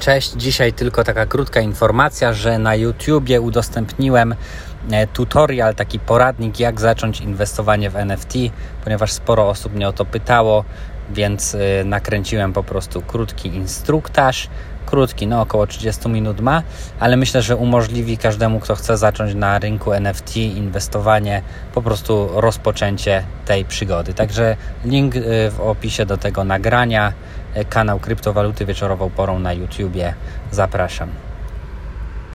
Cześć, dzisiaj tylko taka krótka informacja, że na YouTubie udostępniłem e, tutorial, taki poradnik, jak zacząć inwestowanie w NFT, ponieważ sporo osób mnie o to pytało, więc e, nakręciłem po prostu krótki instruktaż. Krótki, no około 30 minut ma, ale myślę, że umożliwi każdemu, kto chce zacząć na rynku NFT inwestowanie, po prostu rozpoczęcie tej przygody. Także link e, w opisie do tego nagrania kanał kryptowaluty wieczorową porą na YouTubie. Zapraszam.